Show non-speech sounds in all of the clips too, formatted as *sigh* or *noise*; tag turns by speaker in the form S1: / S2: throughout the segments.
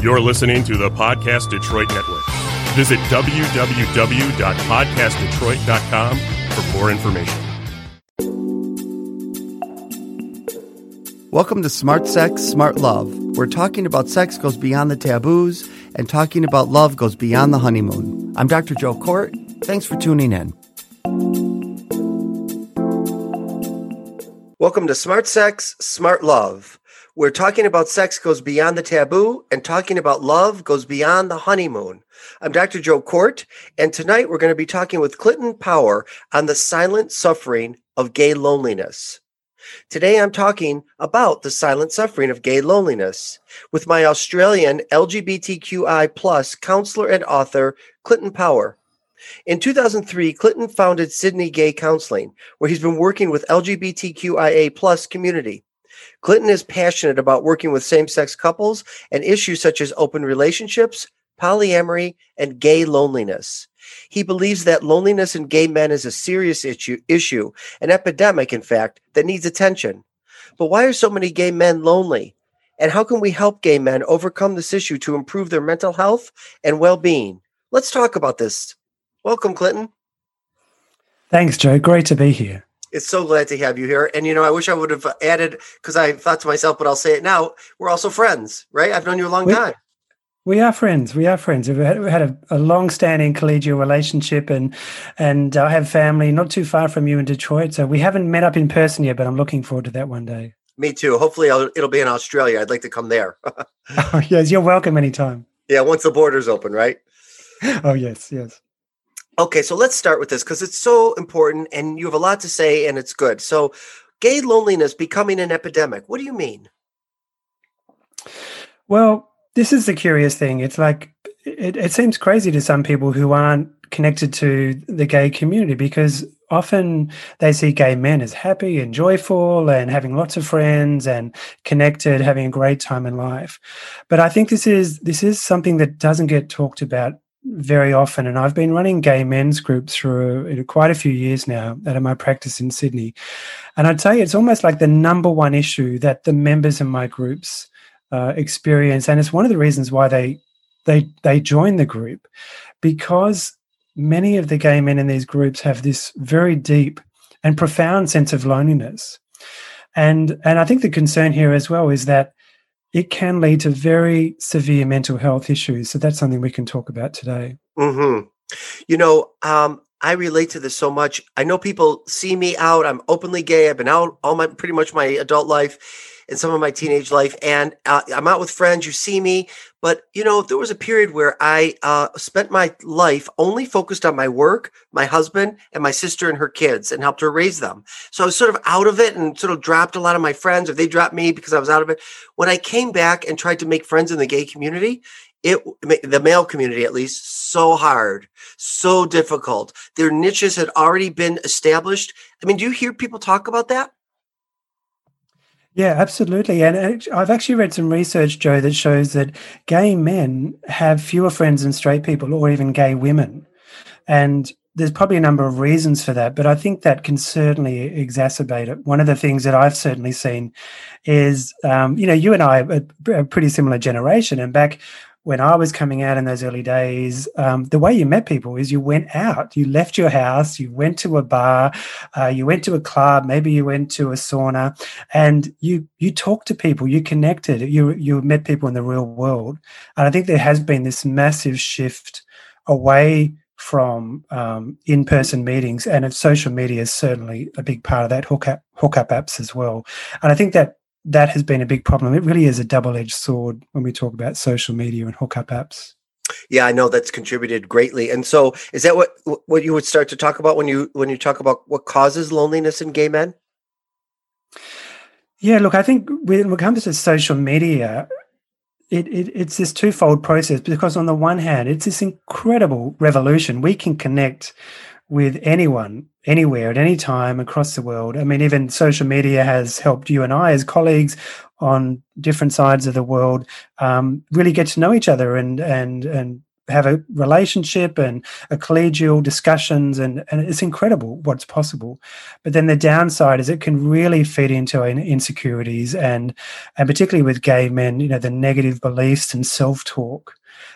S1: You're listening to the Podcast Detroit Network. Visit www.podcastdetroit.com for more information.
S2: Welcome to Smart Sex, Smart Love, We're talking about sex goes beyond the taboos and talking about love goes beyond the honeymoon. I'm Dr. Joe Kort. Thanks for tuning in. Welcome to Smart Sex, Smart Love, where talking about sex goes beyond the taboo and talking about love goes beyond the honeymoon. I'm Dr. Joe Kort, and tonight we're going to be talking with Clinton Power on the silent suffering of gay loneliness. Today I'm talking about the silent suffering of gay loneliness with my Australian LGBTQI plus counselor and author, Clinton Power. In 2003, Clinton founded Sydney Gay Counseling, where he's been working with LGBTQIA plus community. Clinton is passionate about working with same-sex couples and issues such as open relationships, polyamory, and gay loneliness. He believes that loneliness in gay men is a serious issue, issue, an epidemic, in fact, that needs attention. But why are so many gay men lonely? And how can we help gay men overcome this issue to improve their mental health and well being? Let's talk about this. Welcome, Clinton.
S3: Thanks, Joe. Great to be here.
S2: It's so glad to have you here. And, you know, I wish I would have added, because I thought to myself, but I'll say it now, we're also friends, right? I've known you a long
S3: we,
S2: time.
S3: We are friends. We are friends. We've had, we've had a, a long-standing collegial relationship, and and I have family not too far from you in Detroit. So we haven't met up in person yet, but I'm looking forward to that one day.
S2: Me too. Hopefully, I'll, it'll be in Australia. I'd like to come there.
S3: oh, *laughs* *laughs* yes, you're welcome anytime.
S2: Yeah, once the borders open, right? *laughs*
S3: Oh yes, yes.
S2: Okay, so let's start with this because it's so important, and you have a lot to say, and it's good. So, gay loneliness becoming an epidemic. What do you mean?
S3: Well, this is the curious thing. It's like it, it seems crazy to some people who aren't connected to the gay community because often they see gay men as happy and joyful and having lots of friends and connected having a great time in life but i think this is this is something that doesn't get talked about very often and i've been running gay men's groups for quite a few years now out of my practice in sydney. And i'd say it's almost like the number one issue that the members in my groups uh, experience, and it's one of the reasons why they they they join the group because many of the gay men in these groups have this very deep and profound sense of loneliness, and and I think the concern here as well is that it can lead to very severe mental health issues. So that's something we can talk about today.
S2: Mm-hmm. You know, um, I relate to this so much. I know people see me out. I'm openly gay. I've been out all my pretty much my adult life and some of my teenage life. And uh, I'm out with friends. You see me, but you know, there was a period where I uh, spent my life only focused on my work, my husband, and my sister and her kids, and helped her raise them. So I was sort of out of it, and sort of dropped a lot of my friends, or they dropped me because I was out of it. When I came back and tried to make friends in the gay community, it the male community at least so hard so difficult their niches had already been established i mean do you hear people talk about that
S3: yeah, absolutely. And I've actually read some research, Joe, that shows that gay men have fewer friends than straight people or even gay women. And there's probably a number of reasons for that, but I think that can certainly exacerbate it. One of the things that I've certainly seen is, um, you know, you and I are a pretty similar generation. And back when I was coming out in those early days, um, the way you met people is you went out, you left your house, you went to a bar, uh, you went to a club, maybe you went to a sauna, and you you talked to people, you connected, you you met people in the real world, and I think there has been this massive shift away from um, in-person meetings, and social media is certainly a big part of that. Hookup hookup apps as well, and I think that that has been a big problem. It really is a double edged sword when we talk about social media and hookup apps.
S2: Yeah, I know that's contributed greatly. And so, is that what what you would start to talk about when you when you talk about what causes loneliness in gay men?
S3: Yeah, look, I think when it comes to social media, it, it, it's this twofold process because on the one hand, it's this incredible revolution. We can connect with anyone, anywhere, at any time across the world. I mean, even social media has helped you and I, as colleagues on different sides of the world, um, really get to know each other and and and have a relationship and a collegial discussions and, and it's incredible what's possible but then the downside is it can really feed into insecurities and and particularly with gay men you know the negative beliefs and self-talk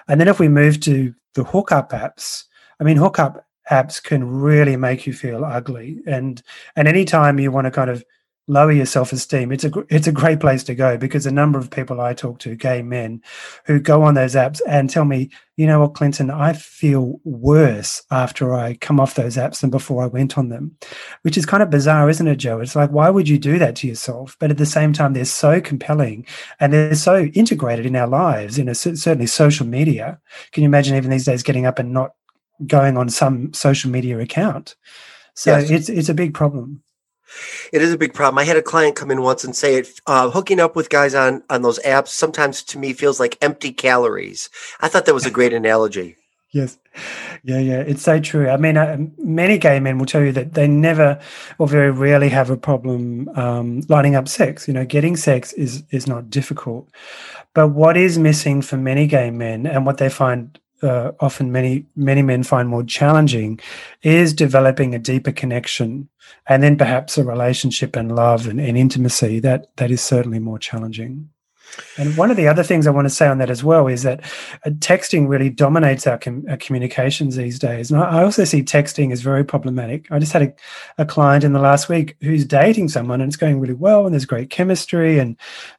S3: and then if we move to the hookup apps i mean hookup apps can really make you feel ugly. And and anytime you want to kind of lower your self-esteem it's a it's a great place to go because a number of people i talk to gay men who go on those apps and tell me you know what clinton? I feel worse after i come off those apps than before i went on them. Which is kind of bizarre isn't it joe? It's like why would you do that to yourself? But at the same time they're so compelling and they're so integrated in our lives in a certainly social media. Can you imagine even these days getting up and not going on some social media account so yes. it's it's a big problem
S2: it is a big problem. I had a client come in once and say it uh, hooking up with guys on on those apps sometimes to me feels like empty calories. I thought that was a *laughs* great analogy.
S3: Yes. Yeah, yeah, it's so true. I mean, uh, many gay men will tell you that they never or very rarely have a problem um, lining up sex. You know, getting sex is is not difficult. But what is missing for many gay men and what they find uh, often many many men find more challenging is developing a deeper connection and then perhaps a relationship and love and, and intimacy that that is certainly more challenging and one of the other things I want to say on that as well is that uh, texting really dominates our, com- our, communications these days. And I also see texting as very problematic. I just had a, a, client in the last week who's dating someone and it's going really well and there's great chemistry and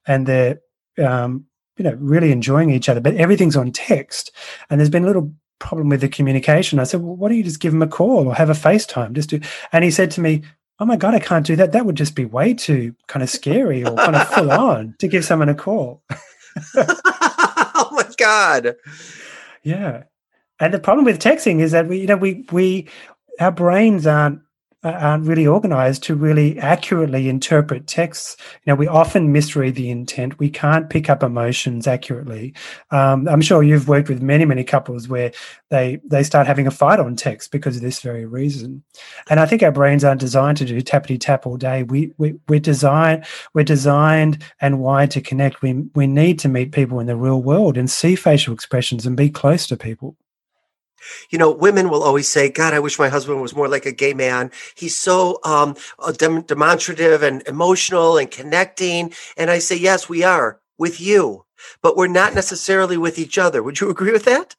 S3: and they're um, you know really enjoying each other but everything's on text and there's been a little problem with the communication. I said well why don't you just give him a call or have a facetime just do and he said to me oh my god i can't do that. That would just be way too kind of scary or kind of full *laughs* on to give someone a call. *laughs*
S2: Oh my god.
S3: Yeah. And the problem with texting is that we you know we we our brains aren't aren't really organized to really accurately interpret texts. You know, we often misread the intent. We can't pick up emotions accurately. Um, I'm sure you've worked with many, many couples where they they start having a fight on text because of this very reason. And I think our brains aren't designed to do tappity tap all day. We, we we're designed we're designed and wired to connect. We we need to meet people in the real world and see facial expressions and be close to people
S2: you know, women will always say, God, I wish my husband was more like a gay man. He's so um, dem- demonstrative and emotional and connecting. And I say, yes, we are with you, but we're not necessarily with each other. Would you *laughs* agree with that?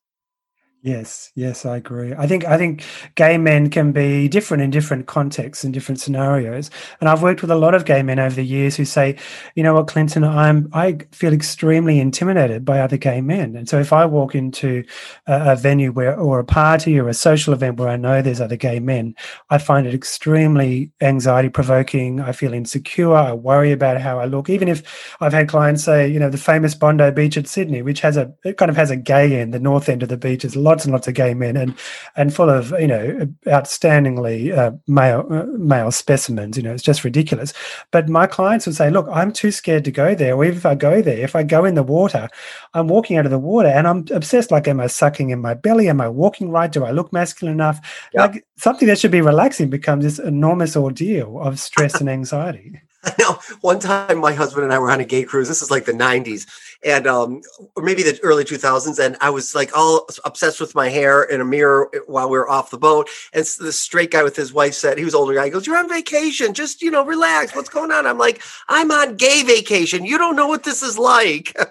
S3: Yes, yes, I agree. I think I think gay men can be different in different contexts and different scenarios. And I've worked with a lot of gay men over the years who say, you know what, Clinton, I'm I feel extremely intimidated by other gay men. And so if I walk into a, a venue where or a party or a social event where I know there's other gay men, I find it extremely anxiety provoking. I feel insecure. I worry about how I look. Even if I've had clients say, you know, the famous Bondi Beach at Sydney, which has a it kind of has a gay end, the north end of the beach is a lot lots and lots of gay men and and full of you know outstandingly uh, male uh, male specimens. You know, it's just ridiculous. But my clients would say, "Look, I'm too scared to go there. Or if I go there, if I go in the water, I'm walking out of the water and I'm obsessed. Like, am I sucking in my belly? Am I walking right? Do I look masculine enough? Yep. Like something that should be relaxing becomes this enormous ordeal of stress and anxiety." *laughs*
S2: I know one time my husband and I were on a gay cruise. This is like the 90s and um or maybe the early 2000s and I was like all obsessed with my hair in a mirror while we were off the boat and the straight guy with his wife said he was older guy he goes you're on vacation just you know relax what's going on? I'm like I'm on gay vacation you don't know what this is like. *laughs*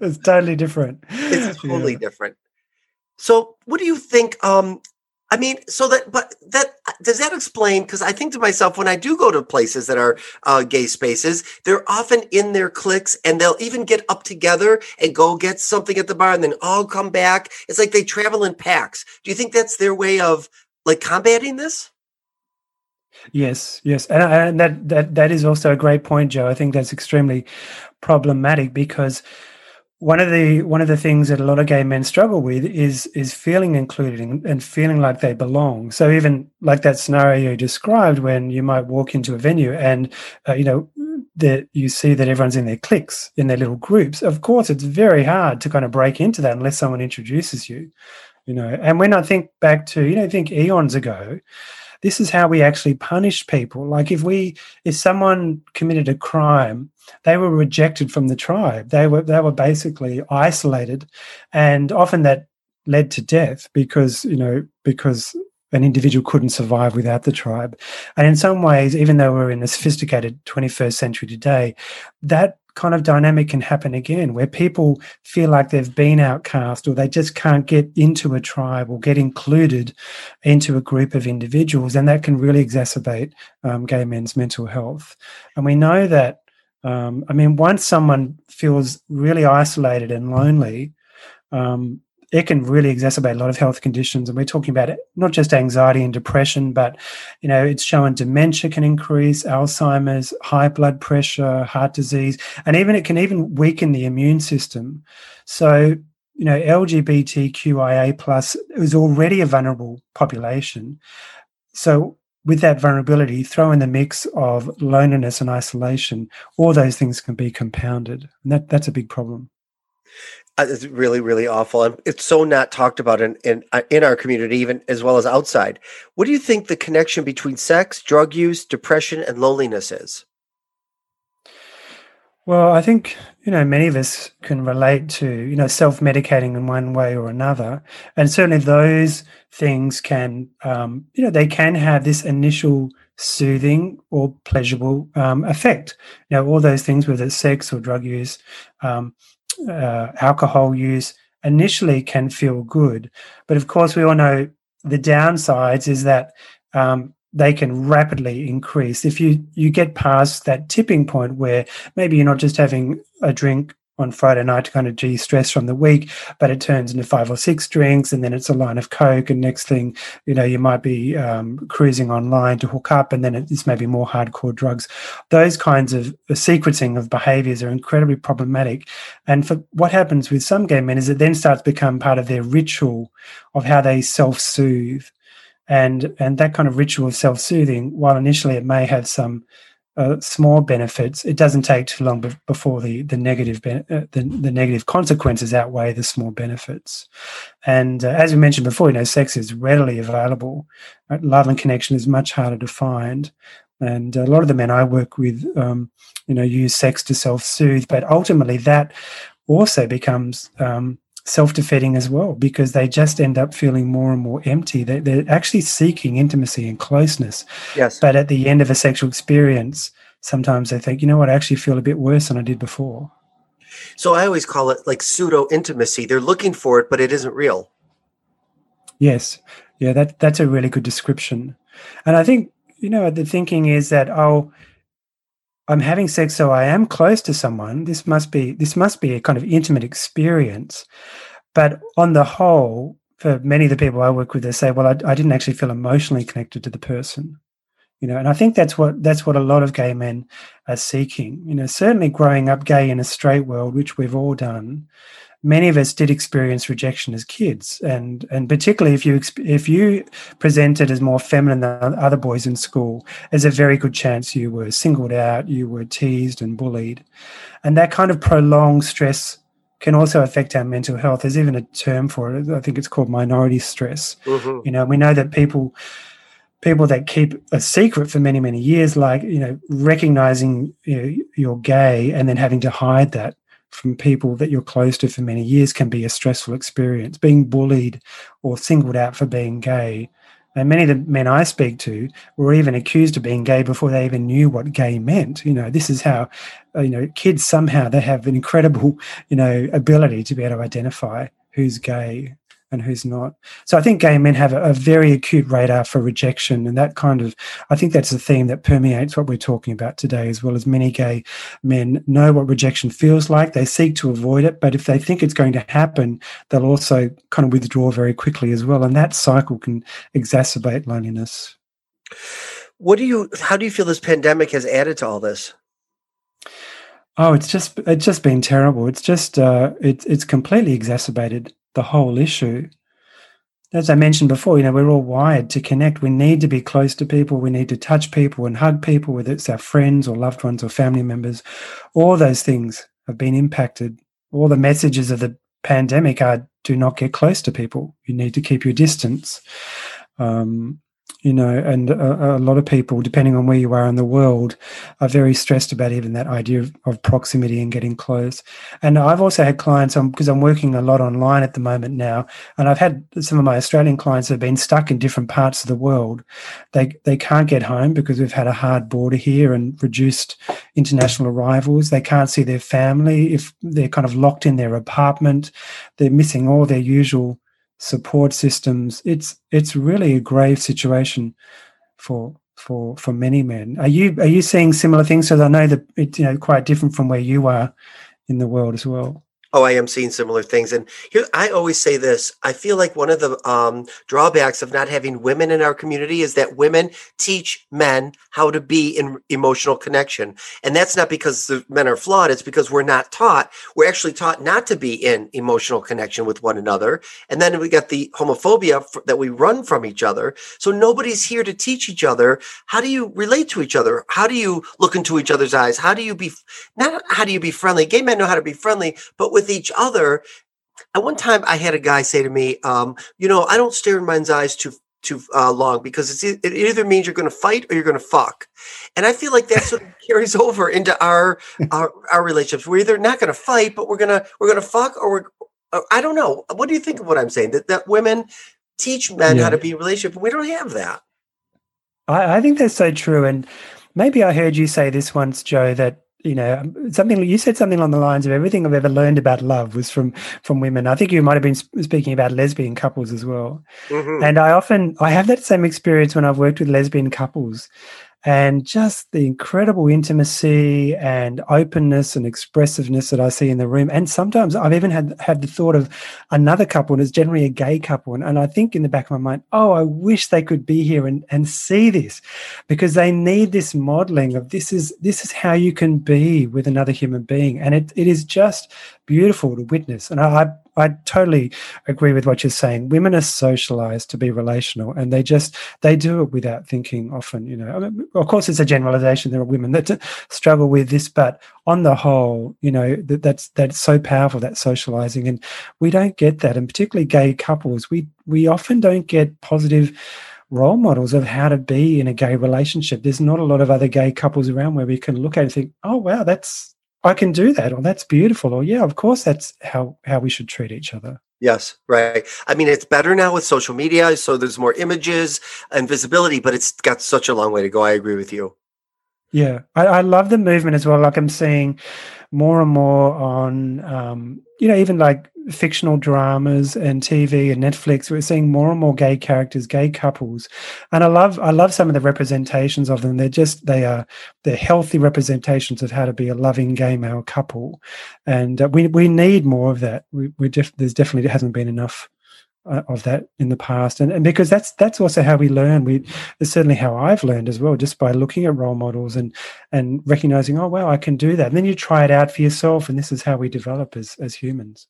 S3: It's totally different.
S2: It's totally yeah. different. So what do you think um I mean, so that, but that does that explain? Because I think to myself, when I do go to places that are uh, gay spaces, they're often in their cliques and they'll even get up together and go get something at the bar and then all come back. It's like they travel in packs. Do you think that's their way of like combating this?
S3: Yes, yes, and, and that that that is also a great point, Joe. I think that's extremely problematic because one of the one of the things that a lot of gay men struggle with is is feeling included and, feeling like they belong. So even like that scenario you described, when you might walk into a venue and uh, you know that you see that everyone's in their cliques, in their little groups. Of course, it's very hard to kind of break into that unless someone introduces you. You know, and when I think back to you know, think eons ago, this is how we actually punish people. Like if we if someone committed a crime they were rejected from the tribe. They were they were basically isolated, and often that led to death because you know because an individual couldn't survive without the tribe. And in some ways, even though we're in a sophisticated 21st century today, that kind of dynamic can happen again where people feel like they've been outcast or they just can't get into a tribe or get included into a group of individuals. And that can really exacerbate um, gay men's mental health. And we know that, um, I mean, once someone feels really isolated and lonely, um, it can really exacerbate a lot of health conditions. And we're talking about not just anxiety and depression, but you know, it's shown dementia can increase, Alzheimer's, high blood pressure, heart disease, and even it can even weaken the immune system. So, you know, LGBTQIA plus is already a vulnerable population. So with that vulnerability, throw in the mix of loneliness and isolation, all those things can be compounded. And that, that's a big problem.
S2: It's really really awful and it's so not talked about in, in uh, in our community even as well as outside. What do you think the connection between sex drug use depression and loneliness is?
S3: Well i think you know many of us can relate to you know self-medicating in one way or another and certainly those things can um, you know they can have this initial soothing or pleasurable um, effect. You know all those things whether it's sex or drug use um, uh, alcohol use initially can feel good. But of course, we all know the downsides is that um, they can rapidly increase. If you, you get past that tipping point where maybe you're not just having a drink on Friday night to kind of de-stress from the week, but it turns into five or six drinks, and then it's a line of coke, and next thing you know, you might be um, cruising online to hook up, and then it's maybe more hardcore drugs. Those kinds of sequencing of behaviors are incredibly problematic, and for what happens with some gay men is it then starts to become part of their ritual of how they self-soothe, and and that kind of ritual of self-soothing, while initially it may have some uh, small benefits, it doesn't take too long before the the negative uh, the, the negative consequences outweigh the small benefits. And uh, as we mentioned before, you know, sex is readily available. Right? Love and connection is much harder to find. And a lot of the men I work with, um, you know, use sex to self soothe, but ultimately that also becomes um, self-defeating as well because they just end up feeling more and more empty. They, they're actually seeking intimacy and closeness.
S2: Yes.
S3: But at the end of a sexual experience sometimes they think you know what? I actually feel a bit worse than i did before.
S2: So i always call it like pseudo intimacy they're looking for it but it isn't real.
S3: Yes. Yeah that that's a really good description. And i think you know the thinking is that oh I'm having sex, so I am close to someone. This must be this must be a kind of intimate experience. But on the whole, for many of the people I work with, they say, "Well, I, I didn't actually feel emotionally connected to the person." You know, and I think that's what that's what a lot of gay men are seeking. You know, certainly growing up gay in a straight world, which we've all done, many of us did experience rejection as kids, and and particularly if you if you presented as more feminine than other boys in school, there's a very good chance you were singled out, you were teased and bullied, and that kind of prolonged stress can also affect our mental health. There's even a term for it. I think it's called minority stress. Mm-hmm. You know, we know that people people that keep a secret for many many years like you know recognizing you know, you're gay and then having to hide that from people that you're close to for many years can be a stressful experience. Being bullied or singled out for being gay. And many of the men I speak to were even accused of being gay before they even knew what gay meant. You know, this is how, uh, you know, kids somehow they have an incredible, *laughs* you know, ability to be able to identify who's gay and who's not. So I think gay men have a, a, very acute radar for rejection, and that kind of I think that's a theme that permeates what we're talking about today, as well as many gay men know what rejection feels like. They seek to avoid it, but if they think it's going to happen, they'll also kind of withdraw very quickly as well, and that cycle can exacerbate loneliness.
S2: What do you? How do you feel this pandemic has added to all this?
S3: Oh, it's just it's just been terrible. It's just uh, it's it's completely exacerbated the whole issue. As I mentioned before, you know, we're all wired to connect. We need to be close to people. We need to touch people and hug people, whether it's our friends or loved ones or family members. All those things have been impacted. All the messages of the pandemic are do not get close to people. You need to keep your distance. Um, you know, and a, a, lot of people, depending on where you are in the world, are very stressed about even that idea of, of proximity and getting close. And I've also had clients um, because I'm working a lot online at the moment now, and I've had some of my Australian clients have been stuck in different parts of the world. They they can't get home because we've had a hard border here and reduced international arrivals. They can't see their family if they're kind of locked in their apartment. They're missing all their usual support systems. It's it's really a grave situation for for for many men. Are you are you seeing similar things? Because I know that it's you know quite different from where you are in the world as well.
S2: Oh, I am seeing similar things. And here, I always say this I feel like one of the um, drawbacks of not having women in our community is that women teach men how to be in emotional connection. And that's not because the men are flawed, it's because we're not taught. We're actually taught not to be in emotional connection with one another. And then we got the homophobia that we run from each other. So nobody's here to teach each other how do you relate to each other? How do you look into each other's eyes? How do you be, not how do you be friendly? Gay men know how to be friendly, but with each other. At one time, I had a guy say to me, um, "You know, I don't stare in men's eyes too too uh, long because it's it either means you're going to fight or you're going to fuck." And I feel like that sort of *laughs* carries over into our our, our relationships. We're either not going to fight, but we're gonna we're gonna fuck, or we're uh, I don't know. What do you think of what I'm saying? That that women teach men yeah. how to be in relationship, but we don't have that.
S3: I, I think that's so true, and maybe I heard you say this once, Joe, that you know something you said something along the lines of everything i've ever learned about love was from from women. I think you might have been speaking about lesbian couples as well. Mm-hmm. and i often i have that same experience when i've worked with lesbian couples and just the incredible intimacy and openness and expressiveness that I see in the room. And sometimes I've even had had the thought of another couple, and it's generally a gay couple. And, and I think in the back of my mind, oh, I wish they could be here and, and see this because they need this modeling of this is this is how you can be with another human being. And it, it is just beautiful to witness. And I, I totally agree with what you're saying. Women are socialized to be relational, and they just they do it without thinking. Often, you know, I mean, of course, it's a generalization. There are women that *laughs* struggle with this, but on the whole, you know, that, that's that's so powerful that socializing, and we don't get that, and particularly gay couples, we we often don't get positive role models of how to be in a gay relationship. There's not a lot of other gay couples around where we can look at and think, oh wow, that's I can do that, or that's beautiful, or yeah, of course, that's how how we should treat each other.
S2: Yes, right. I mean, it's better now with social media, so there's more images and visibility, but it's got such a long way to go. I agree with you.
S3: Yeah, I, I love the movement as well. Like I'm seeing more and more on, um, you know, even like fictional dramas and TV and Netflix, we're seeing more and more gay characters, gay couples, and I love I love some of the representations of them. They're just they are they're healthy representations of how to be a loving gay male couple, and uh, we we need more of that. We we def- there's definitely hasn't been enough. Uh, of that in the past and, and because that's that's also how we learn we it's certainly how i've learned as well just by looking at role models and and recognizing oh wow i can do that and then you try it out for yourself and this is how we develop as as humans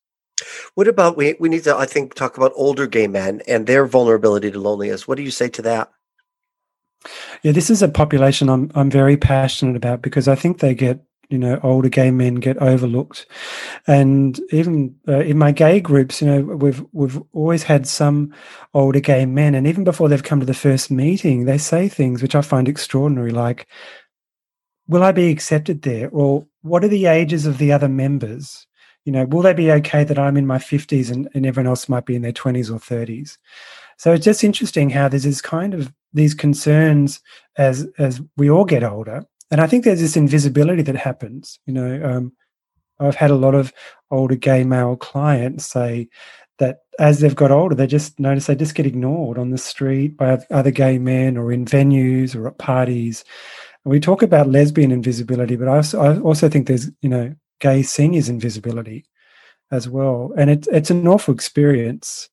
S2: what about we we need to I think talk about older gay men and their vulnerability to loneliness. What do you say to that?
S3: Yeah, this is a population I'm I'm very passionate about because I think they get you know older gay men get overlooked, and even uh, in my gay groups, you know we've we've always had some older gay men, and even before they've come to the first meeting, they say things which I find extraordinary, like, "Will I be accepted there?" or "What are the ages of the other members?" you know, will they be okay that I'm in my 50s and, and everyone else might be in their 20s or 30s? So it's just interesting how there's this kind of these concerns as as we all get older, and I think there's this invisibility that happens. You know, um, I've had a lot of older gay male clients say that as they've got older, they just notice they just get ignored on the street by other gay men or in venues or at parties. And we talk about lesbian invisibility, but I also, I also think there's you know gay seniors invisibility as well. And it, it's an awful experience.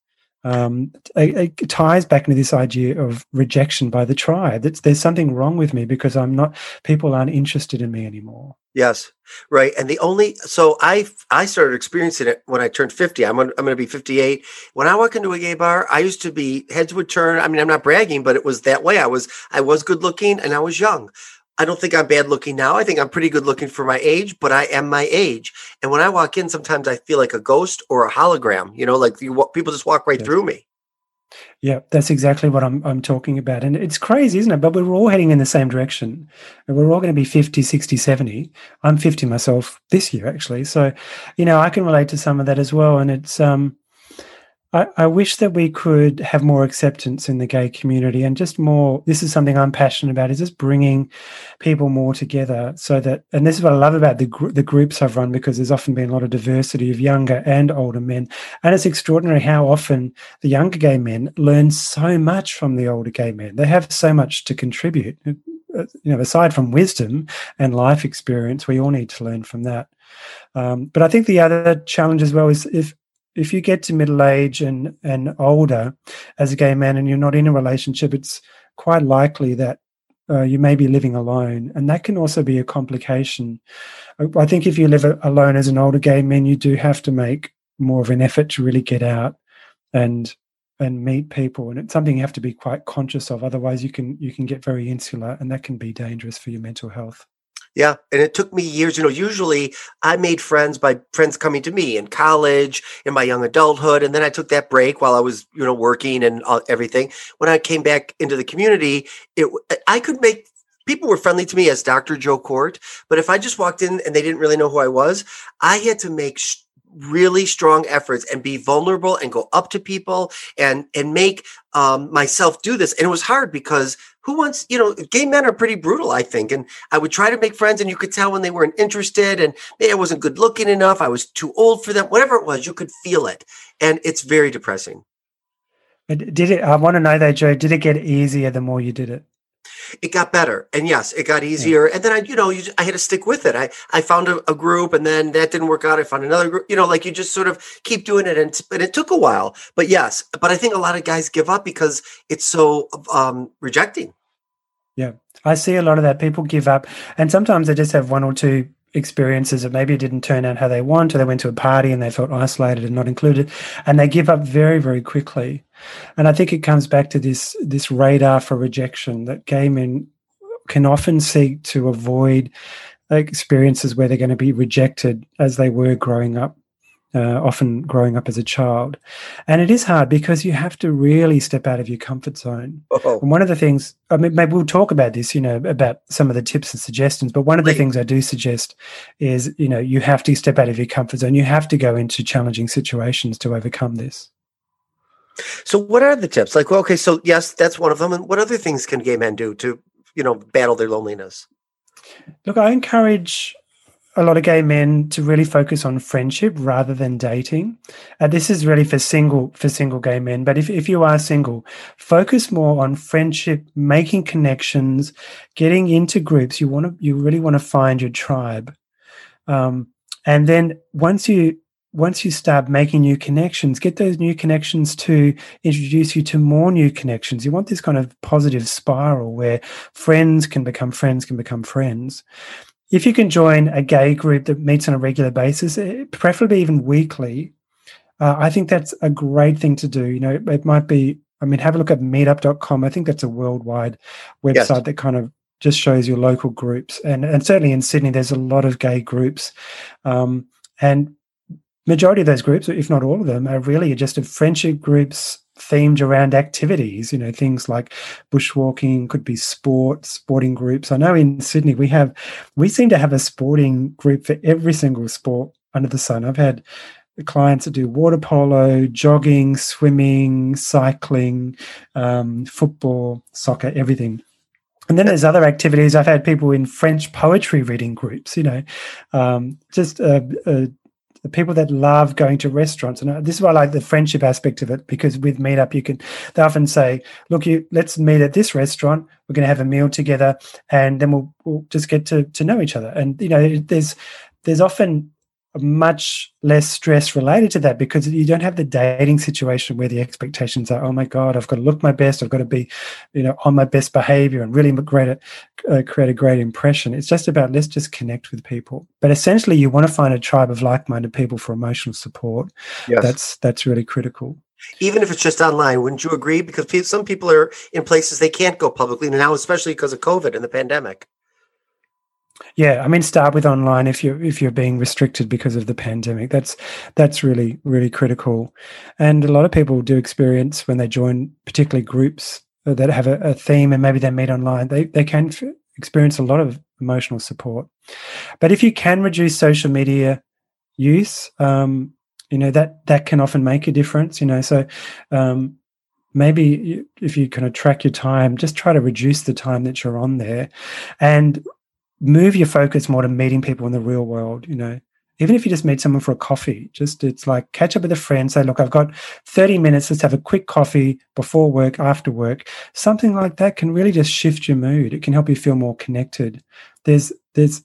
S3: Um, it, it, ties back into this idea of rejection by the tribe. It's, there's something wrong with me because I'm not. People aren't interested in me anymore.
S2: Yes, right. And the only so I I started experiencing it when I turned fifty. I'm I'm going to be fifty eight. When I walk into a gay bar, I used to be heads would turn. I mean, I'm not bragging, but it was that way. I was I was good looking and I was young. I don't think I'm bad looking now. I think I'm pretty good looking for my age, but I am my age. And when I walk in, sometimes I feel like a ghost or a hologram. You know, like you, people just walk right through me.
S3: Yeah, that's exactly what I'm I'm talking about. And it's crazy, isn't it? But we're all heading in the same direction. And we're all going to be 50, 60, 70. I'm 50 myself this year actually. So, you know, I can relate to some of that as well and it's um I, I, wish that we could have more acceptance in the gay community and just more. This is something I'm passionate about. Is just bringing people more together so that, and this is what I love about the gr- the groups I've run because there's often been a lot of diversity of younger and older men, and it's extraordinary how often the younger gay men learn so much from the older gay men. They have so much to contribute. Uh, you know, aside from wisdom and life experience, we all need to learn from that. Um, but I think the other challenge as well is if if you get to middle age and and older as a gay man and you're not in a relationship, it's quite likely that uh, you may be living alone, and that can also be a complication. I think if you live alone as an older gay man, you do have to make more of an effort to really get out and and meet people, and it's something you have to be quite conscious of. Otherwise, you can you can get very insular, and that can be dangerous for your mental health.
S2: Yeah. And it took me years. You know, usually I made friends by friends coming to me in college, in my young adulthood. And then I took that break while I was, you know, working and uh, everything. When I came back into the community, it, I could make people were friendly to me as Dr. Joe Kort. But if I just walked in and they didn't really know who I was, I had to make really strong efforts and be vulnerable and go up to people and and make um, myself do this. And it was hard because who wants you know gay men are pretty brutal i think. And i would try to make friends and you could tell when they weren't interested and maybe i wasn't good looking enough. I was too old for them. Whatever it was you could feel it. And it's very depressing.
S3: Did it i want to know that joe did it get easier the more you did it
S2: it got better. And yes it got easier. Yeah. and then i you know you, i had to stick with it. I i found a, a, group and then that didn't work out. I found another group you know like you just sort of keep doing it and, and it took a while. But yes but i think a lot of guys give up because it's so um rejecting.
S3: Yeah, I see a lot of that. People give up, and sometimes they just have one or two experiences that maybe it didn't turn out how they want, or they went to a party and they felt isolated and not included, and they give up very, very quickly. And I think it comes back to this this radar for rejection that gay men can often seek to avoid experiences where they're going to be rejected as they were growing up uh, often growing up as a child. And it is hard because you have to really step out of your comfort zone. Oh. And one of the things, I mean, maybe we'll talk about this, you know, about some of the tips and suggestions, but one of the things I do suggest is, you know, you have to step out of your comfort zone. You have to go into challenging situations to overcome this.
S2: So, what are the tips? Like, well, okay, so yes, that's one of them. And what other things can gay men do to, you know, battle their loneliness?
S3: Look, I encourage a lot of gay men to really focus on friendship rather than dating. Uh, this is really for single for single gay men. But if, if you are single, focus more on friendship, making connections, getting into groups. You want to you really want to find your tribe. Um, and then once you once you start making new connections, get those new connections to introduce you to more new connections. You want this kind of positive spiral where friends can become friends, can become friends if you can join a gay group that meets on a regular basis, eh, preferably even weekly, uh, I think that's a great thing to do. You know, it, it, might be, I mean, have a look at meetup.com. I think that's a worldwide website yes. that kind of just shows your local groups. And, and certainly in Sydney, there's a lot of gay groups. Um, and majority of those groups, if not all of them, are really just friendship groups themed around activities, you know, things like bushwalking, could be sport, sporting groups. I know in Sydney we have, we seem to have a sporting group for every single sport under the sun. I've had clients that do water polo, jogging, swimming, cycling, um, football, soccer, everything. And then there's other activities. I've had people in French poetry reading groups, you know, um, just uh, uh, the people that love going to restaurants and uh, this is why i like the friendship aspect of it because with meetup you can they often say look you let's meet at this restaurant. We're going to have a meal together and then we'll, we'll just get to, to know each other. And you know there's there's often much less stress related to that because you don't have the dating situation where the expectations are, oh my God, I've got to look my best, I've got to be, you know, on my best behavior and really great, uh, create a great impression. It's just about let's just connect with people. But essentially, you want to find a tribe of like-minded people for emotional support. Yes. That's that's really critical.
S2: Even if it's just online, wouldn't you agree? Because some people are in places they can't go publicly now, especially because of COVID and the pandemic.
S3: Yeah, I mean, start with online if you're if you're being restricted because of the pandemic. That's that's really really critical, and a lot of people do experience when they join, particularly groups that have a, a theme and maybe they meet online. They they can f- experience a lot of emotional support. But if you can reduce social media use, um, you know that that can often make a difference. You know, so um, maybe if you kind of track your time, just try to reduce the time that you're on there, and move your focus more to meeting people in the real world. You know, even if you just meet someone for a coffee, just it's like catch up with a friend, say, look, I've got 30 minutes, let's have a quick coffee before work, after work. Something like that can really just shift your mood. It can help you feel more connected. There's there's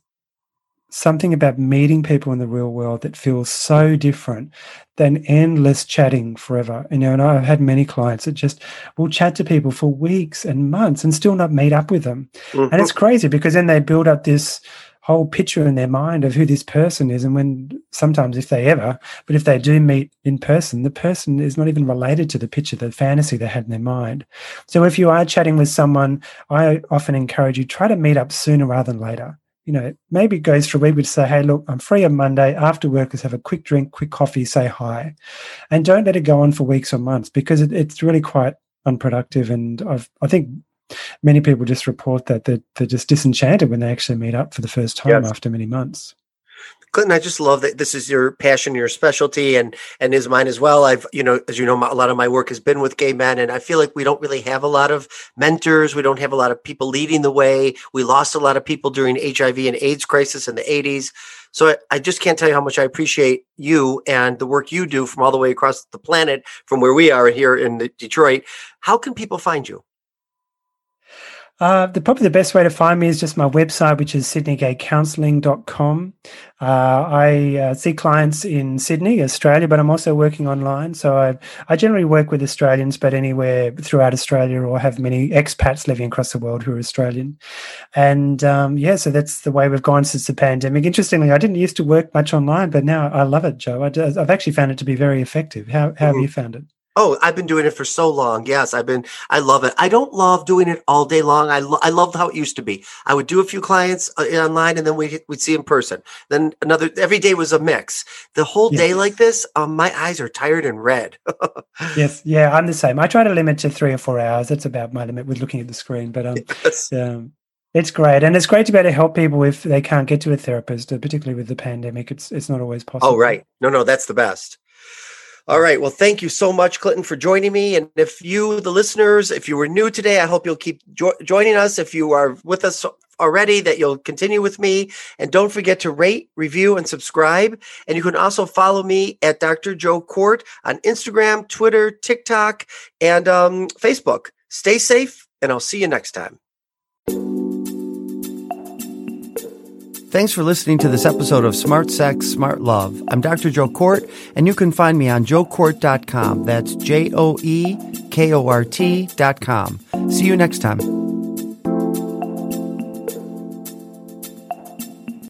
S3: something about meeting people in the real world that feels so different than endless chatting forever. You know, and I've had many clients that just will chat to people for weeks and months and still not meet up with them. Mm-hmm. And it's crazy because then they build up this whole picture in their mind of who this person is. And when sometimes, if they ever, but if they do meet in person, the person is not even related to the picture, the fantasy they had in their mind. So if you are chatting with someone, I often encourage you try to meet up sooner rather than later you know, maybe it goes for a week, but say, hey, look, I'm free on Monday. After work, let's have a quick drink, quick coffee, say hi. And don't let it go on for weeks or months because it, it's really quite unproductive. And I've, I think many people just report that they're, they're just disenchanted when they actually meet up for the first time yes. after many months.
S2: Clinton, I just love that this is your passion, your specialty, and and is mine as well. I've, you know, as you know, a lot of my work has been with gay men, and I feel like we don't really have a lot of mentors. We don't have a lot of people leading the way. We lost a lot of people during HIV and AIDS crisis in the '80s. So I, I just can't tell you how much I appreciate you and the work you do from all the way across the planet, from where we are here in Detroit. How can people find you?
S3: Uh, the, probably the best way to find me is just my website, which is sydneygaycounselling.com. Uh, I uh, see clients in Sydney, Australia, but I'm also working online. So I, I generally work with Australians, but anywhere throughout Australia, or have many expats living across the world who are Australian. And um, yeah, so that's the way we've gone since the pandemic. Interestingly, I didn't used to work much online, but now I love it, Joe. I, have actually found it to be very effective. How, how mm-hmm. have you found it?
S2: Oh, I've been doing it for so long. Yes, I've been. I love it. I don't love doing it all day long. I lo- I loved how it used to be. I would do a few clients uh, online, and then we we'd see in person. Then another every day was a mix. The whole yes. day like this, um, my eyes are tired and red.
S3: yes, *laughs* yeah, I'm the same. I try to limit to three or four hours. That's about my limit with looking at the screen. But um, yes. um it's great, and it's great to be able to help people if they can't get to a therapist, uh, particularly with the pandemic. It's it's not always oh, possible.
S2: Oh, right. No, no, that's the best. All right. Well, thank you so much, Clinton, for joining me. And if you, the listeners, if you were new today, I hope you'll keep jo- joining us. If you are with us already, that you'll continue with me. And don't forget to rate, review, and subscribe. And you can also follow me at Dr. Joe Kort on Instagram, Twitter, TikTok, and um, Facebook. Stay safe, and I'll see you next time. Thanks for listening to this episode of Smart Sex, Smart Love. I'm Dr. Joe Kort, and you can find me on joekort.com. That's J O E K O R T.com. See you next time.